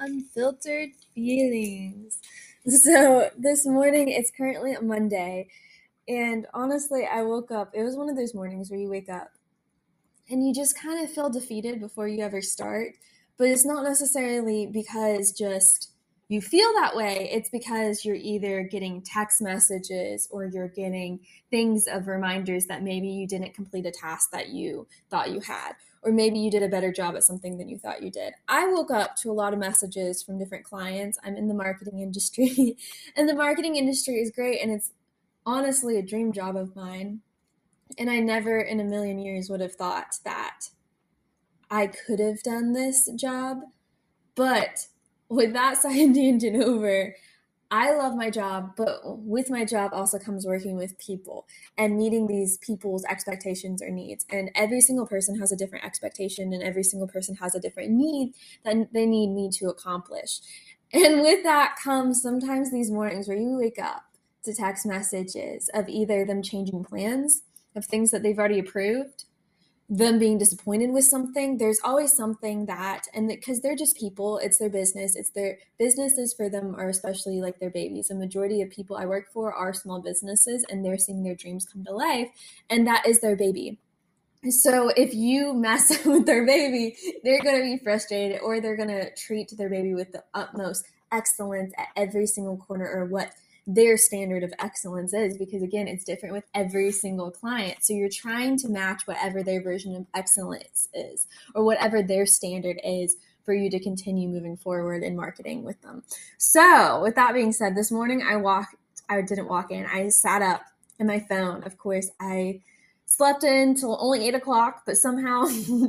unfiltered feelings. So, this morning, it's currently a Monday, and honestly, I woke up. It was one of those mornings where you wake up and you just kind of feel defeated before you ever start, but it's not necessarily because just you feel that way, it's because you're either getting text messages or you're getting things of reminders that maybe you didn't complete a task that you thought you had, or maybe you did a better job at something than you thought you did. I woke up to a lot of messages from different clients. I'm in the marketing industry, and the marketing industry is great, and it's honestly a dream job of mine. And I never in a million years would have thought that I could have done this job. But with that side tangent over, I love my job, but with my job also comes working with people and meeting these people's expectations or needs. And every single person has a different expectation, and every single person has a different need that they need me to accomplish. And with that comes sometimes these mornings where you wake up to text messages of either them changing plans, of things that they've already approved, them being disappointed with something there's always something that and because they're just people it's their business it's their businesses for them are especially like their babies. A majority of people i work for are small businesses and they're seeing their dreams come to life and that is their baby. So if you mess with their baby they're going to be frustrated or they're going to treat their baby with the utmost excellence at every single corner or what their standard of excellence is because again it's different with every single client. So you're trying to match whatever their version of excellence is or whatever their standard is for you to continue moving forward in marketing with them. So with that being said this morning i walked i didn't walk in. I sat up in my phone. Of course i slept in till only eight o'clock, but somehow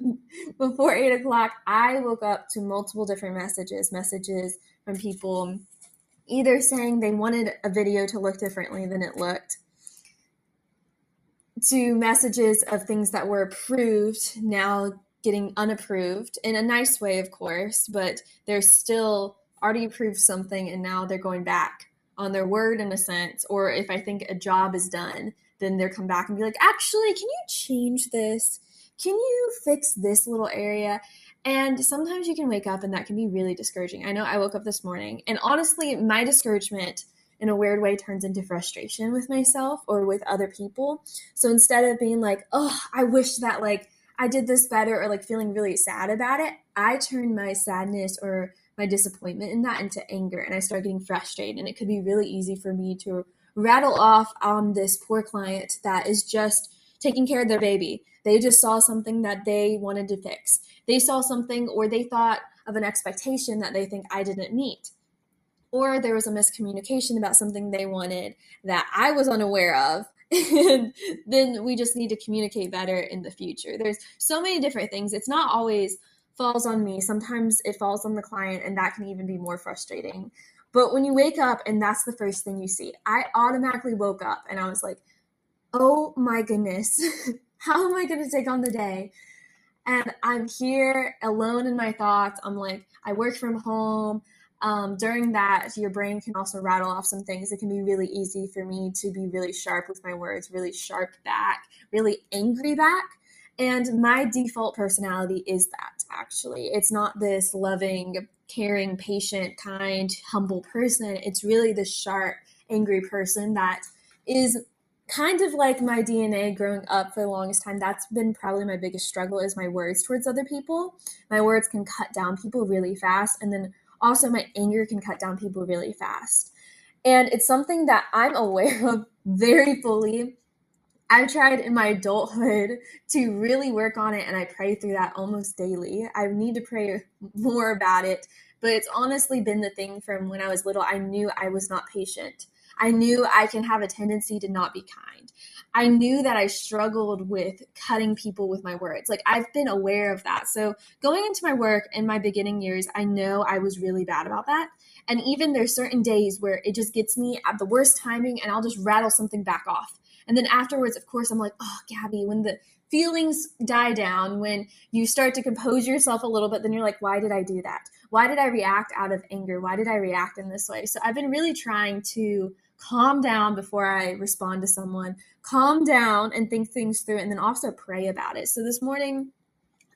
before eight o'clock, I woke up to multiple different messages, messages from people either saying they wanted a video to look differently than it looked, to messages of things that were approved now getting unapproved in a nice way, of course, but they're still already approved something and now they're going back on their word in a sense. Or if I think a job is done, then they'll come back and be like, actually, can you change this? Can you fix this little area? And sometimes you can wake up and that can be really discouraging. I know I woke up this morning and honestly, my discouragement in a weird way turns into frustration with myself or with other people. So instead of being like, oh, I wish that like I did this better or like feeling really sad about it, I turn my sadness or my disappointment in that into anger and I start getting frustrated. And it could be really easy for me to rattle off on this poor client that is just taking care of their baby. They just saw something that they wanted to fix. They saw something or they thought of an expectation that they think I didn't meet. Or there was a miscommunication about something they wanted that I was unaware of. And then we just need to communicate better in the future. There's so many different things. It's not always falls on me. Sometimes it falls on the client, and that can even be more frustrating. But when you wake up and that's the first thing you see, I automatically woke up and I was like, oh my goodness, how am I going to take on the day? And I'm here alone in my thoughts. I'm like, I work from home. Um, during that, your brain can also rattle off some things. It can be really easy for me to be really sharp with my words, really sharp back, really angry back. And my default personality is that actually. It's not this loving, caring, patient, kind, humble person. It's really this sharp, angry person that is kind of like my DNA growing up for the longest time, that's been probably my biggest struggle is my words towards other people. My words can cut down people really fast. And then also my anger can cut down people really fast. And it's something that I'm aware of very fully. I've tried in my adulthood to really work on it and I pray through that almost daily. I need to pray more about it, but it's honestly been the thing from when I was little. I knew I was not patient. I knew I can have a tendency to not be kind. I knew that I struggled with cutting people with my words. Like I've been aware of that. So going into my work in my beginning years, I know I was really bad about that. And even there's certain days where it just gets me at the worst timing and I'll just rattle something back off. And then afterwards, of course, I'm like, oh, Gabby, when the feelings die down, when you start to compose yourself a little bit, then you're like, why did I do that? Why did I react out of anger? Why did I react in this way? So I've been really trying to calm down before I respond to someone, calm down and think things through, and then also pray about it. So this morning,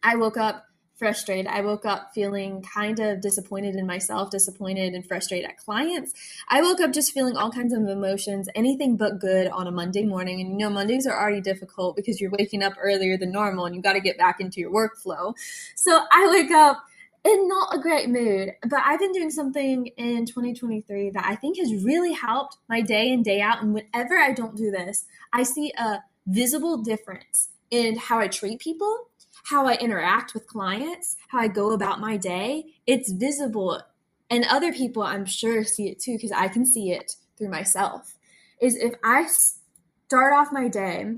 I woke up frustrated. I woke up feeling kind of disappointed in myself, disappointed and frustrated at clients. I woke up just feeling all kinds of emotions, anything but good on a Monday morning. And you know, Mondays are already difficult because you're waking up earlier than normal and you got to get back into your workflow. So I wake up in not a great mood, but I've been doing something in 2023 that I think has really helped my day in, day out. And whenever I don't do this, I see a visible difference in how I treat people how I interact with clients, how I go about my day, it's visible. And other people, I'm sure, see it too, because I can see it through myself. Is if I start off my day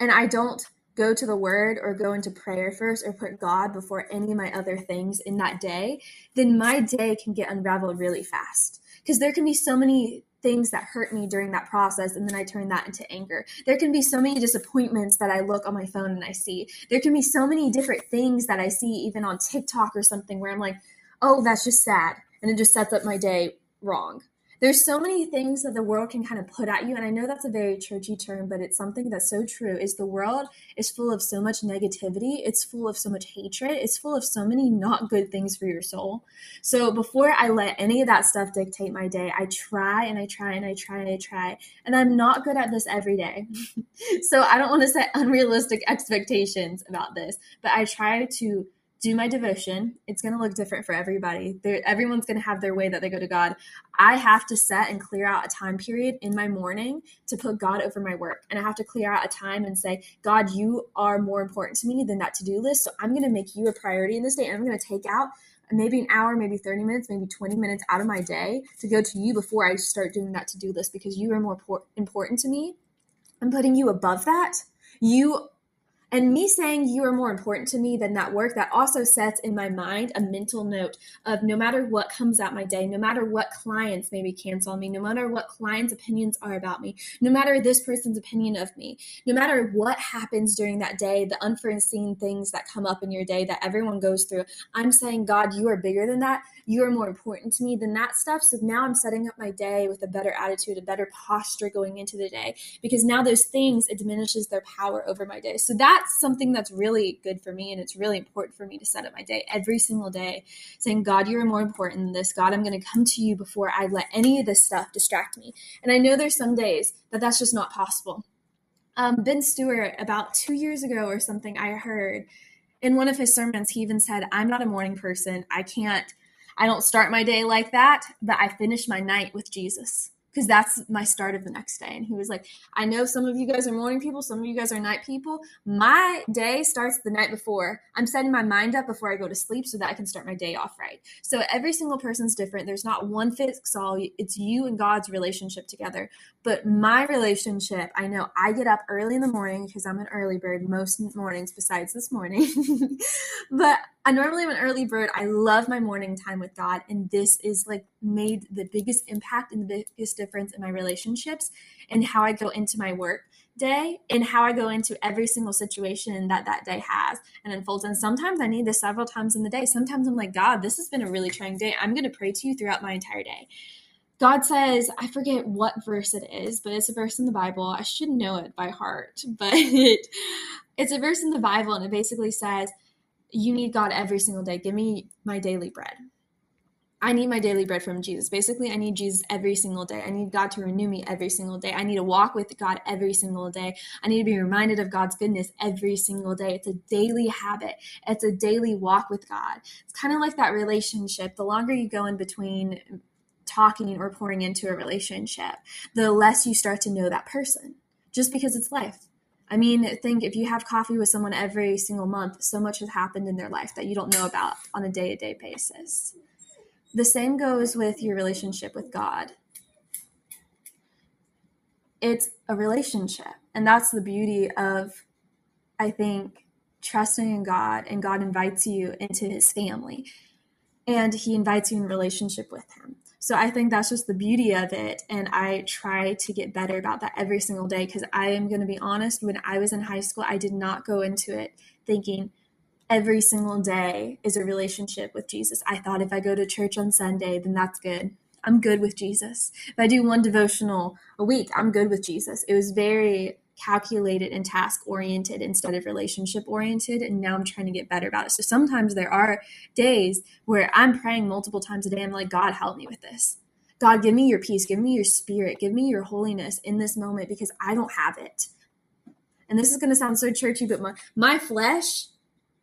and I don't go to the word or go into prayer first or put God before any of my other things in that day, then my day can get unraveled really fast. Because there can be so many things that hurt me during that process and then I turn that into anger. There can be so many disappointments that I look on my phone and I see. There can be so many different things that I see even on TikTok or something where I'm like, "Oh, that's just sad." And it just sets up my day wrong there's so many things that the world can kind of put at you and i know that's a very churchy term but it's something that's so true is the world is full of so much negativity it's full of so much hatred it's full of so many not good things for your soul. So before i let any of that stuff dictate my day i try and i try and i try and i try and i'm not good at this every day. So i don't want to set unrealistic expectations about this but i try to do my devotion. It's going to look different for everybody. They're, everyone's going to have their way that they go to God. I have to set and clear out a time period in my morning to put God over my work. And I have to clear out a time and say, God, you are more important to me than that to do list. So I'm going to make you a priority in this day. And I'm going to take out maybe an hour, maybe 30 minutes, maybe 20 minutes out of my day to go to you before I start doing that to do list because you are more important to me. I'm putting you above that. You and me saying you are more important to me than that work, that also sets in my mind a mental note of no matter what comes out my day, no matter what clients maybe cancel me, no matter what clients' opinions are about me, no matter this person's opinion of me, no matter what happens during that day, the unforeseen things that come up in your day that everyone goes through, I'm saying, God, you are bigger than that. You are more important to me than that stuff. So now I'm setting up my day with a better attitude, a better posture going into the day because now those things, it diminishes their power over my day. So that that's something that's really good for me and it's really important for me to set up my day every single day saying god you're more important than this. God i'm going to come to you before i let any of this stuff distract me. And i know there's some days that that's just not possible. Um, ben Stuart, about two years ago or something i heard in one of his sermons he even said i'm not a morning person. I can't i don't start my day like that but i finish my night with jesus because that's my start of the next day. And he was like, I know some of you guys are morning people, some of you guys are night people. My day starts the night before. I'm setting my mind up before I go to sleep so that I can start my day off right. So every single person's different. There's not one fix all. It's you and God's relationship together. But my relationship, I know I get up early in the morning because I'm an early bird most mornings besides this morning. but I normally am an early bird. I love my morning time with God. And this is like made the biggest impact and the biggest difference in my relationships and how I go into my work day and how I go into every single situation that that day has and unfolds. And sometimes I need this several times in the day. Sometimes I'm like, God, this has been a really trying day. I'm going to pray to you throughout my entire day. God says, I forget what verse it is, but it's a verse in the Bible. I should know it by heart, but it's a verse in the Bible and it basically says, you need God every single day. Give me my daily bread. I need my daily bread from Jesus. Basically, I need Jesus every single day. I need God to renew me every single day. I need to walk with God every single day. I need to be reminded of God's goodness every single day. It's a daily habit, it's a daily walk with God. It's kind of like that relationship. The longer you go in between talking or pouring into a relationship, the less you start to know that person just because it's life. I mean, think if you have coffee with someone every single month, so much has happened in their life that you don't know about on a day to day basis. The same goes with your relationship with God. It's a relationship. And that's the beauty of, I think, trusting in God. And God invites you into his family. And he invites you in relationship with him. So I think that's just the beauty of it. And I try to get better about that every single day because I am going to be honest, when I was in high school, I did not go into it thinking every single day is a relationship with Jesus. I thought if I go to church on Sunday, then that's good. I'm good with Jesus. If I do one devotional a week, I'm good with Jesus. It was very calculated and task oriented instead of relationship oriented. And now I'm trying to get better about it. So sometimes there are days where I'm praying multiple times a day. I'm like, God, help me with this. God, give me your peace. Give me your spirit. Give me your holiness in this moment because I don't have it. And this is going to sound so churchy, but my, my flesh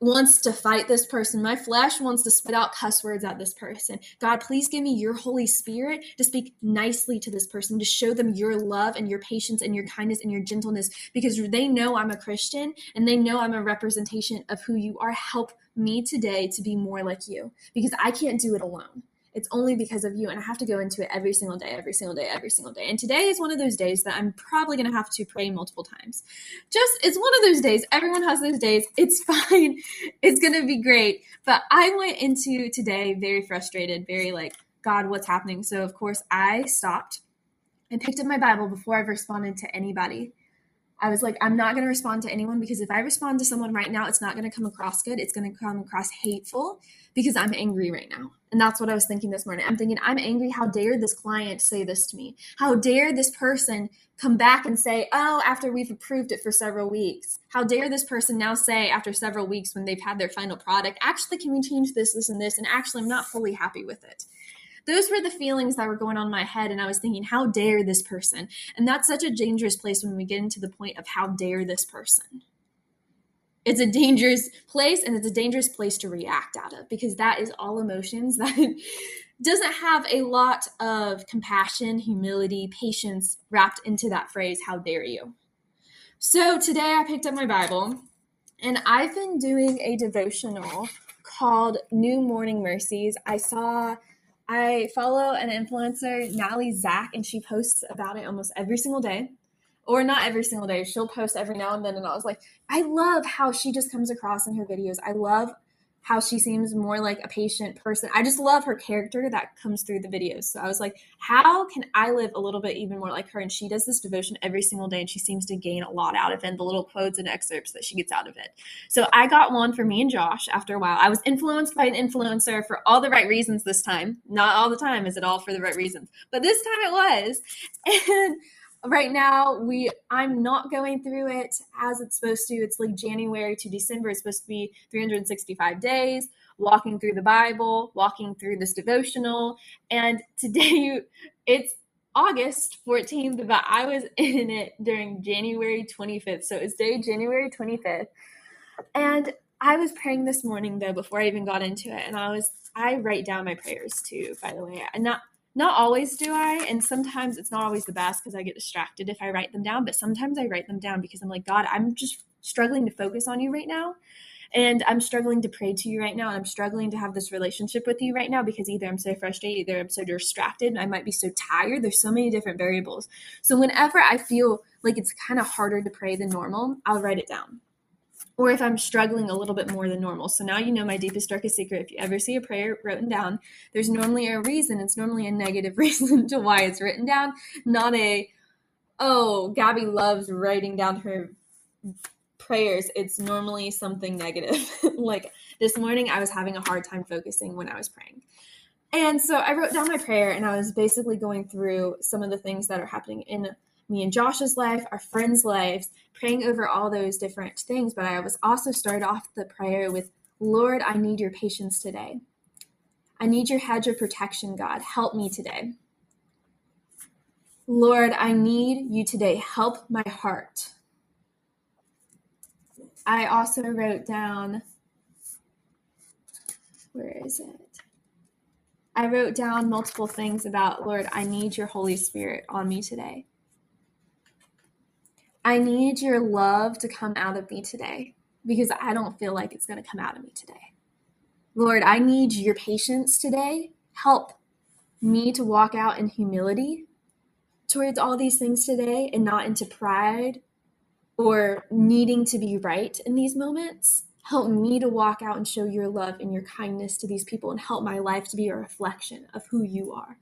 wants to fight this person. My flesh wants to spit out cuss words at this person. God, please give me your Holy Spirit to speak nicely to this person, to show them your love and your patience and your kindness and your gentleness because they know I'm a Christian and they know I'm a representation of who you are. Help me today to be more like you because I can't do it alone. It's only because of you. And I have to go into it every single day, every single day, every single day. And today is one of those days that I'm probably going to have to pray multiple times. Just, it's one of those days. Everyone has those days. It's fine. It's going to be great. But I went into today very frustrated, very like, God, what's happening? So, of course, I stopped and picked up my Bible before I've responded to anybody. I was like, I'm not going to respond to anyone because if I respond to someone right now, it's not going to come across good. It's going to come across hateful because I'm angry right now. And that's what I was thinking this morning. I'm thinking, I'm angry. How dare this client say this to me? How dare this person come back and say, oh, after we've approved it for several weeks? How dare this person now say, after several weeks when they've had their final product, actually, can we change this, this, and this? And actually, I'm not fully happy with it those were the feelings that were going on in my head and i was thinking how dare this person? And that's such a dangerous place when we get into the point of how dare this person. It's a dangerous place and it's a dangerous place to react out of because that is all emotions that doesn't have a lot of compassion humility patience wrapped into that phrase how dare you? So today i picked up my bible and i've been doing a devotional called new morning mercies. I saw I follow an influencer, Natalie Zach, and she posts about it almost every single day. Or not every single day. She'll post every now and then. And I was like, I love how she just comes across in her videos. I love how she seems more like a patient person. I just love her character that comes through the videos. So I was like, how can I live a little bit even more like her? And she does this devotion every single day and she seems to gain a lot out of it, and the little quotes and excerpts that she gets out of it. So I got one for me and Josh after a while. I was influenced by an influencer for all the right reasons this time. Not all the time is it all for the right reasons, but this time it was. And right now we i'm not going through it as it's supposed to. It's like january to december. It's supposed to be 365 days walking through the bible walking through this devotional. And today it's august 14th but i was in it during january 25th so it's day january 25th and i was praying this morning though before i even got into it. And i was i write down my prayers too by the way. And not not always do I, and sometimes it's not always the best because I get distracted if I write them down, but sometimes I write them down because I'm like, God, I'm just struggling to focus on you right now. And I'm struggling to pray to you right now. And I'm struggling to have this relationship with you right now because either I'm so frustrated, either I'm so distracted, I might be so tired. There's so many different variables. So whenever I feel like it's kind of harder to pray than normal, I'll write it down or if I'm struggling a little bit more than normal. So now you know my deepest, darkest secret. If you ever see a prayer written down, there's normally a reason. It's normally a negative reason to why it's written down, not a, oh, Gabby loves writing down her prayers. It's normally something negative. like this morning, I was having a hard time focusing when I was praying. And so I wrote down my prayer and I was basically going through some of the things that are happening in me and Josh's life, our friends' lives, praying over all those different things. But I was also started off the prayer with, Lord, I need your patience today. I need your hedge of protection, God. Help me today. Lord, I need you today. Help my heart. I also wrote down, where is it? I wrote down multiple things about, Lord, I need your Holy Spirit on me today. I need your love to come out of me today because I don't feel like it's going to come out of me today. Lord, I need your patience today. Help me to walk out in humility towards all these things today and not into pride or needing to be right in these moments. Help me to walk out and show your love and your kindness to these people and help my life to be a reflection of who you are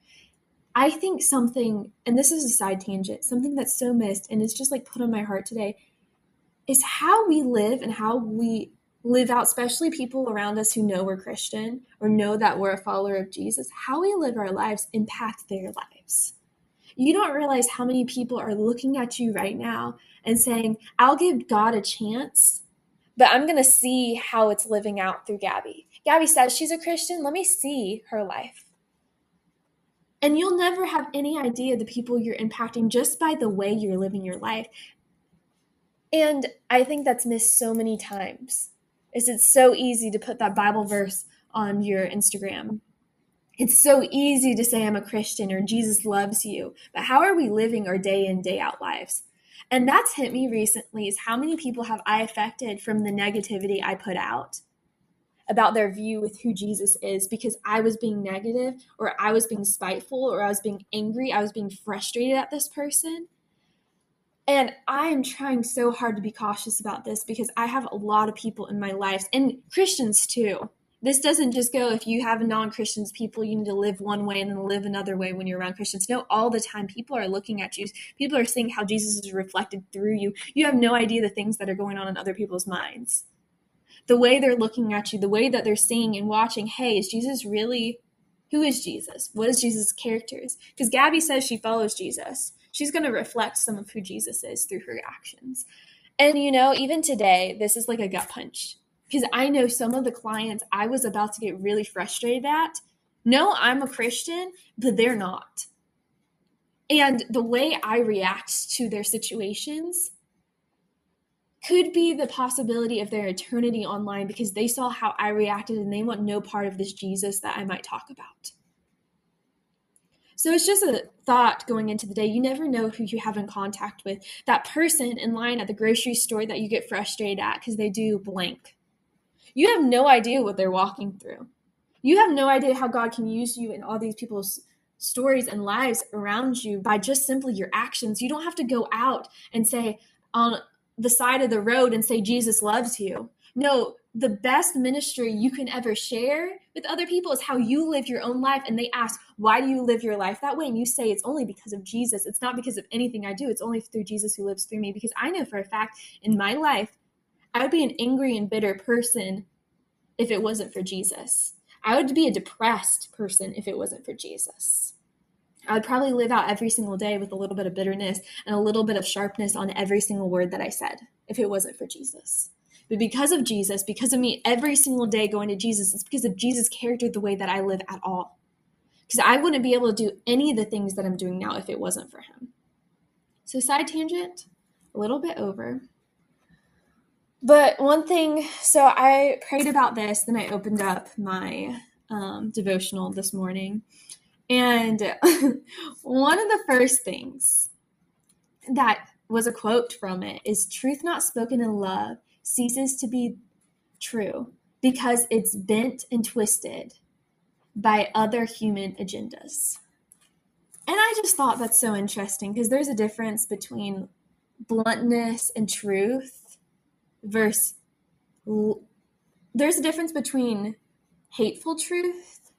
I think something, and this is a side tangent, something that's so missed and it's just like put on my heart today is how we live and how we live out, especially people around us who know we're Christian or know that we're a follower of Jesus, how we live our lives impact their lives. You don't realize how many people are looking at you right now and saying, I'll give God a chance, but I'm going to see how it's living out through Gabby. Gabby says she's a Christian. Let me see her life. And you'll never have any idea the people you're impacting just by the way you're living your life. And I think that's missed so many times. Is it's so easy to put that Bible verse on your Instagram. It's so easy to say I'm a Christian or Jesus loves you, but how are we living our day in day out lives? And that's hit me recently is how many people have I affected from the negativity I put out about their view with who Jesus is because I was being negative or I was being spiteful or I was being angry, I was being frustrated at this person. And I am trying so hard to be cautious about this because I have a lot of people in my life and Christians too. This doesn't just go if you have non Christians, people, you need to live one way and then live another way when you're around Christians. No, all the time, people are looking at you. People are seeing how Jesus is reflected through you. You have no idea the things that are going on in other people's minds the way they're looking at you, the way that they're seeing and watching, hey, is Jesus really who is Jesus? What is Jesus' characters? Because Gabby says she follows Jesus. She's going to reflect some of who Jesus is through her actions. And you know, even today, this is like a gut punch because I know some of the clients I was about to get really frustrated at. No, I'm a Christian, but they're not. And the way I react to their situations could be the possibility of their eternity online because they saw how I reacted and they want no part of this Jesus that I might talk about. So it's just a thought going into the day. You never know who you have in contact with. That person in line at the grocery store that you get frustrated at because they do blank. You have no idea what they're walking through. You have no idea how God can use you in all these people's stories and lives around you by just simply your actions. You don't have to go out and say, on the side of the road and say Jesus loves you. No, the best ministry you can ever share with other people is how you live your own life. And they ask, Why do you live your life that way? And you say, It's only because of Jesus. It's not because of anything I do. It's only through Jesus who lives through me. Because I know for a fact in my life, I would be an angry and bitter person if it wasn't for Jesus. I would be a depressed person if it wasn't for Jesus. I would probably live out every single day with a little bit of bitterness and a little bit of sharpness on every single word that I said if it wasn't for Jesus. But because of Jesus, because of me every single day going to Jesus, it's because of Jesus' character the way that I live at all. Because I wouldn't be able to do any of the things that I'm doing now if it wasn't for him. So, side tangent, a little bit over. But one thing, so I prayed about this, then I opened up my um, devotional this morning. And one of the first things that was a quote from it is truth not spoken in love ceases to be true because it's bent and twisted by other human agendas. And I just thought that's so interesting because there's a difference between bluntness and truth versus there's a difference between hateful truth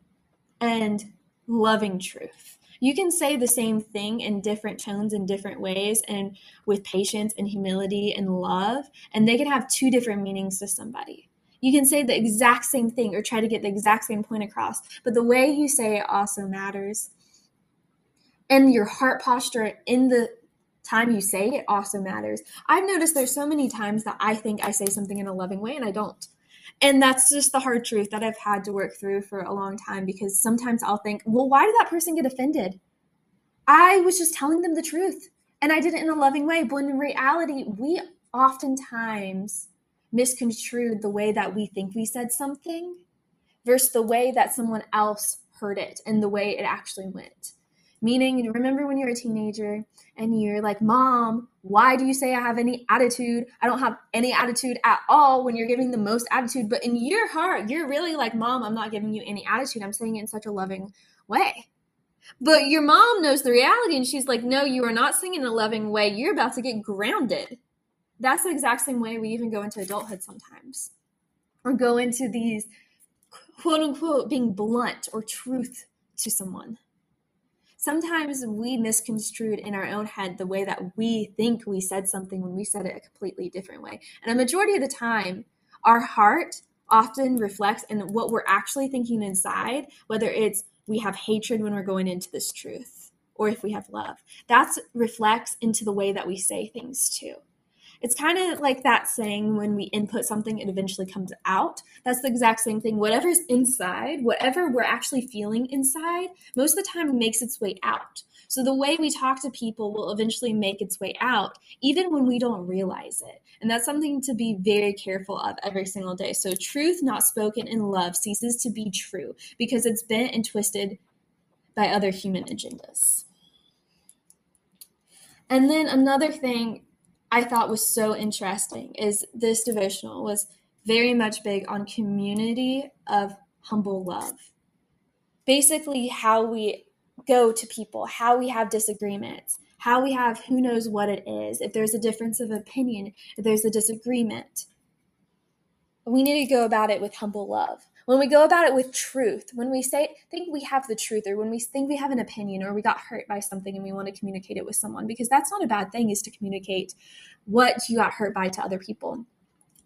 and loving truth. You can say the same thing in different tones in different ways and with patience and humility and love, and they can have two different meanings to somebody. You can say the exact same thing or try to get the exact same point across, but the way you say it also matters. And your heart posture in the time you say it also matters. I've noticed there's so many times that I think I say something in a loving way and I don't. And that's just the hard truth that I've had to work through for a long time because sometimes I'll think, well, why did that person get offended? I was just telling them the truth and I did it in a loving way. But in reality, we oftentimes misconstrued the way that we think we said something versus the way that someone else heard it and the way it actually went. Meaning, remember when you're a teenager and you're like, Mom, why do you say I have any attitude? I don't have any attitude at all when you're giving the most attitude. But in your heart, you're really like, Mom, I'm not giving you any attitude. I'm saying it in such a loving way. But your mom knows the reality and she's like, No, you are not saying in a loving way. You're about to get grounded. That's the exact same way we even go into adulthood sometimes or go into these quote unquote being blunt or truth to someone sometimes we misconstrued in our own head the way that we think we said something when we said it a completely different way. And a majority of the time, our heart often reflects in what we're actually thinking inside, whether it's we have hatred when we're going into this truth, or if we have love. That reflects into the way that we say things too. It's kind of like that saying when we input something, it eventually comes out. That's the exact same thing. Whatever's inside, whatever we're actually feeling inside, most of the time makes its way out. So the way we talk to people will eventually make its way out, even when we don't realize it. And that's something to be very careful of every single day. So truth not spoken in love ceases to be true because it's bent and twisted by other human agendas. And then another thing I thought was so interesting is this devotional was very much big on community of humble love. Basically, how we go to people, how we have disagreements, how we have who knows what it is, if there's a difference of opinion, if there's a disagreement. We need to go about it with humble love. When we go about it with truth, when we say think we have the truth or when we think we have an opinion or we got hurt by something and we want to communicate it with someone because that's not a bad thing is to communicate what you got hurt by to other people.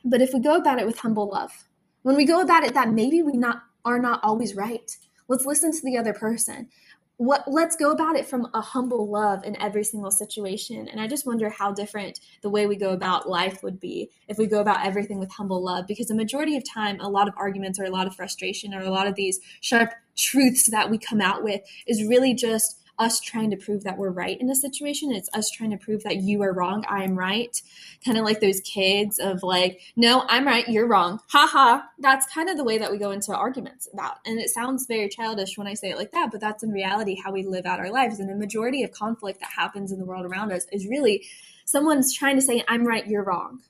But if we go about it with humble love, when we go about it that maybe we not are not always right, let's listen to the other person what let's go about it from a humble love in every single situation. And i just wonder how different the way we go about life would be if we go about everything with humble love because the majority of time a lot of arguments or a lot of frustration or a lot of these sharp truths that we come out with is really just us trying to prove that we're right in a situation. It's us trying to prove that you are wrong, I'm right. Kind of like those kids of like, no, I'm right, you're wrong. Ha ha. That's kind of the way that we go into arguments about. And it sounds very childish when I say it like that, but that's in reality how we live out our lives. And the majority of conflict that happens in the world around us is really someone's trying to say, I'm right, you're wrong.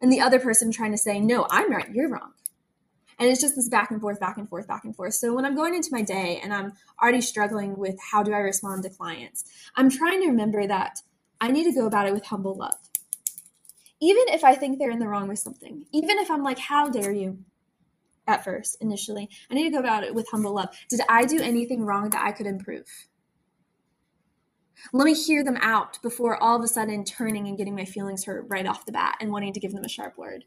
And the other person trying to say, no, I'm right, you're wrong. And it's just this back and forth, back and forth, back and forth. So when I'm going into my day and I'm already struggling with how do I respond to clients, I'm trying to remember that I need to go about it with humble love. Even if I think they're in the wrong with something, even if I'm like, how dare you? At first, initially, I need to go about it with humble love. Did I do anything wrong that I could improve? Let me hear them out before all of a sudden turning and getting my feelings hurt right off the bat and wanting to give them a sharp word.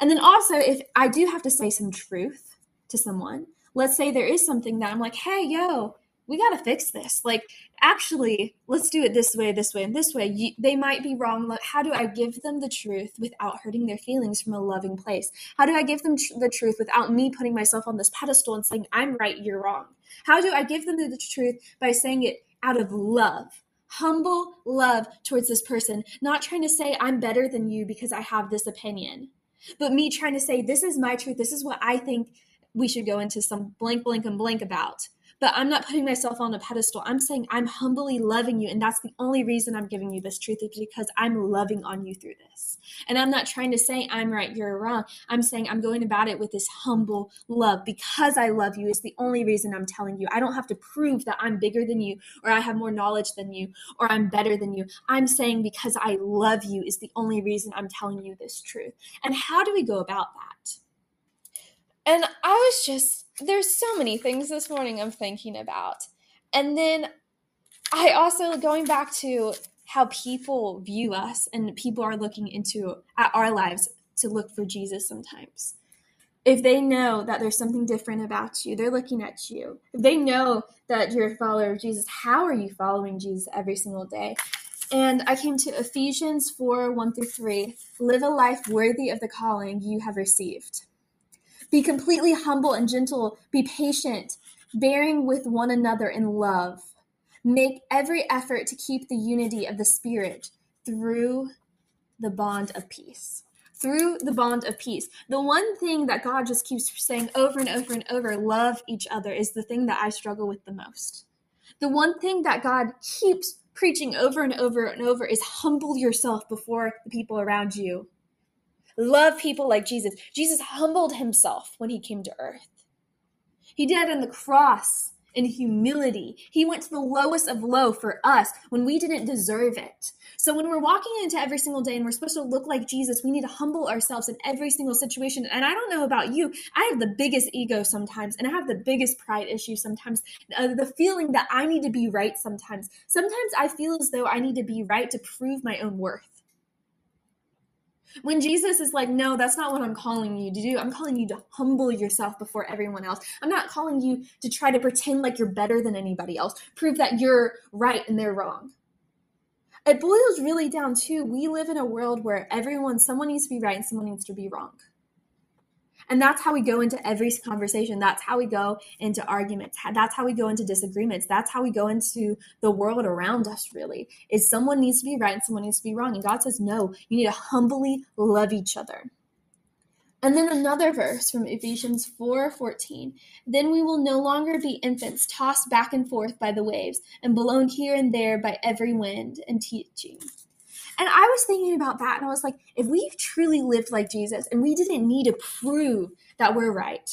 And then also, if I do have to say some truth to someone, let's say there is something that I'm like, hey, yo, we got to fix this. Like, actually, let's do it this way, this way, and this way. You, they might be wrong. How do I give them the truth without hurting their feelings from a loving place? How do I give them tr- the truth without me putting myself on this pedestal and saying, I'm right, you're wrong? How do I give them the, the truth by saying it out of love? Humble love towards this person, not trying to say, I'm better than you because I have this opinion but me trying to say, this is my truth, this is what I think we should go into some blank, blank, and blank about but I'm not putting myself on a pedestal. I'm saying I'm humbly loving you. And that's the only reason I'm giving you this truth is because I'm loving on you through this. And I'm not trying to say I'm right, you're wrong. I'm saying I'm going about it with this humble love because I love you is the only reason I'm telling you. I don't have to prove that I'm bigger than you or I have more knowledge than you or I'm better than you. I'm saying because I love you is the only reason I'm telling you this truth. And how do we go about that? And I was just, there's so many things this morning I'm thinking about. And then I also, going back to how people view us and people are looking into at our lives to look for Jesus sometimes. If they know that there's something different about you, they're looking at you. If they know that you're a follower of Jesus, how are you following Jesus every single day? And I came to Ephesians 4 1 through 3. Live a life worthy of the calling you have received. Be completely humble and gentle. Be patient, bearing with one another in love. Make every effort to keep the unity of the Spirit through the bond of peace. Through the bond of peace. The one thing that God just keeps saying over and over and over love each other is the thing that I struggle with the most. The one thing that God keeps preaching over and over and over is humble yourself before the people around you. Love people like Jesus. Jesus humbled himself when he came to earth. He it on the cross in humility. He went to the lowest of low for us when we didn't deserve it. So when we're walking into every single day and we're supposed to look like Jesus, we need to humble ourselves in every single situation. And I don't know about you, I have the biggest ego sometimes, and I have the biggest pride issue sometimes. Uh, the feeling that I need to be right sometimes. Sometimes I feel as though I need to be right to prove my own worth. When Jesus is like, no, that's not what I'm calling you to do. I'm calling you to humble yourself before everyone else. I'm not calling you to try to pretend like you're better than anybody else, prove that you're right and they're wrong. It boils really down to we live in a world where everyone, someone needs to be right and someone needs to be wrong. And that's how we go into every conversation. That's how we go into arguments. That's how we go into disagreements. That's how we go into the world around us, really. Is someone needs to be right and someone needs to be wrong. And God says, no, you need to humbly love each other. And then another verse from Ephesians 4 14. Then we will no longer be infants tossed back and forth by the waves and blown here and there by every wind and teaching and I was thinking about that and I was like, if we truly lived like Jesus and we didn't need to prove that we're right,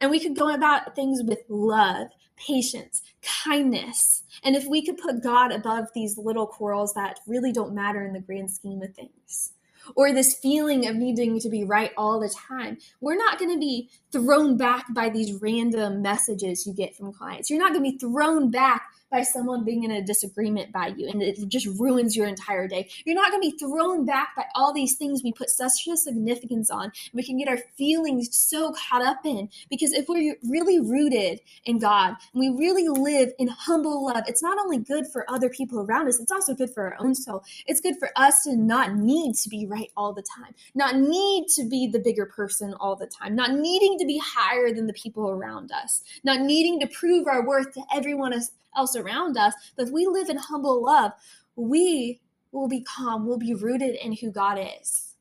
and we could go about things with love, patience, kindness, and if we could put God above these little quarrels that really don't matter in the grand scheme of things, or this feeling of needing to be right all the time, we're not going to be thrown back by these random messages you get from clients. You're not going to be thrown back by someone being in a disagreement by you and it just ruins your entire day. You're not going to be thrown back by all these things we put such a significance on. We can get our feelings so caught up in because if we're really rooted in God and we really live in humble love, it's not only good for other people around us, it's also good for our own soul. It's good for us to not need to be right all the time, not need to be the bigger person all the time, not needing to be higher than the people around us, not needing to prove our worth to everyone else around us. But if we live in humble love, we will be calm, we'll be rooted in who God is.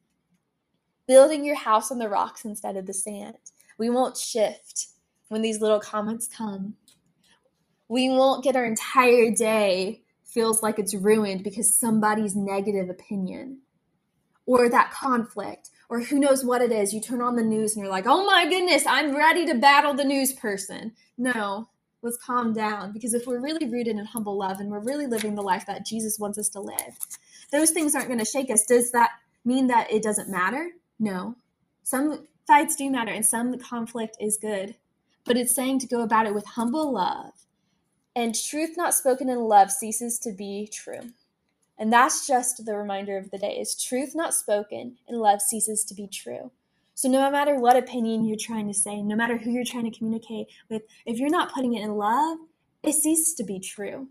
Building your house on the rocks instead of the sand. We won't shift when these little comments come. We won't get our entire day feels like it's ruined because somebody's negative opinion or that conflict or who knows what it is. You turn on the news and you're like, oh my goodness, I'm ready to battle the news person. No, let's calm down because if we're really rooted in humble love and we're really living the life that Jesus wants us to live, those things aren't going to shake us. Does that mean that it doesn't matter? No. Some fights do matter and some conflict is good, but it's saying to go about it with humble love. And truth not spoken in love ceases to be true. And that's just the reminder of the day is truth not spoken in love ceases to be true. So, no matter what opinion you're trying to say, no matter who you're trying to communicate with, if you're not putting it in love, it ceases to be true.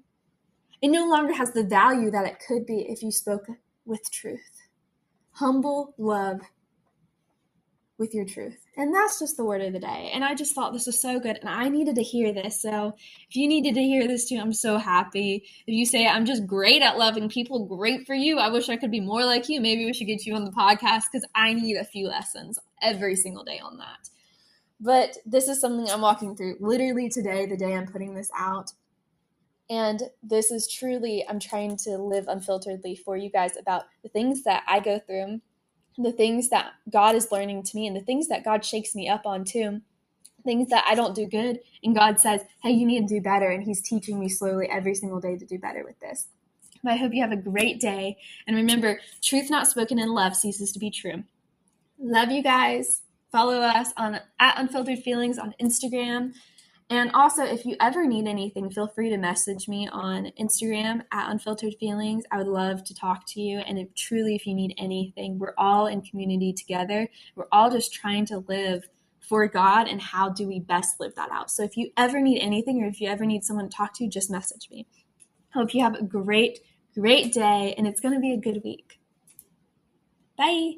It no longer has the value that it could be if you spoke with truth. Humble love with your truth. And that's just the word of the day. And I just thought this was so good. And I needed to hear this. So if you needed to hear this too, I'm so happy. If you say, I'm just great at loving people, great for you. I wish I could be more like you. Maybe we should get you on the podcast because I need a few lessons every single day on that. But this is something I'm walking through literally today, the day I'm putting this out. And this is truly, I'm trying to live unfilteredly for you guys about the things that I go through the things that God is learning to me and the things that God shakes me up on too. Things that I don't do good, and God says, Hey, you need to do better. And He's teaching me slowly every single day to do better with this. But I hope you have a great day. And remember, truth not spoken in love ceases to be true. Love you guys. Follow us on at Unfiltered Feelings on Instagram. And also, if you ever need anything, feel free to message me on Instagram at Unfiltered Feelings. I would love to talk to you. And if truly, if you need anything, we're all in community together. We're all just trying to live for God and how do we best live that out. So if you ever need anything or if you ever need someone to talk to, just message me. Hope you have a great, great day and it's going to be a good week. Bye.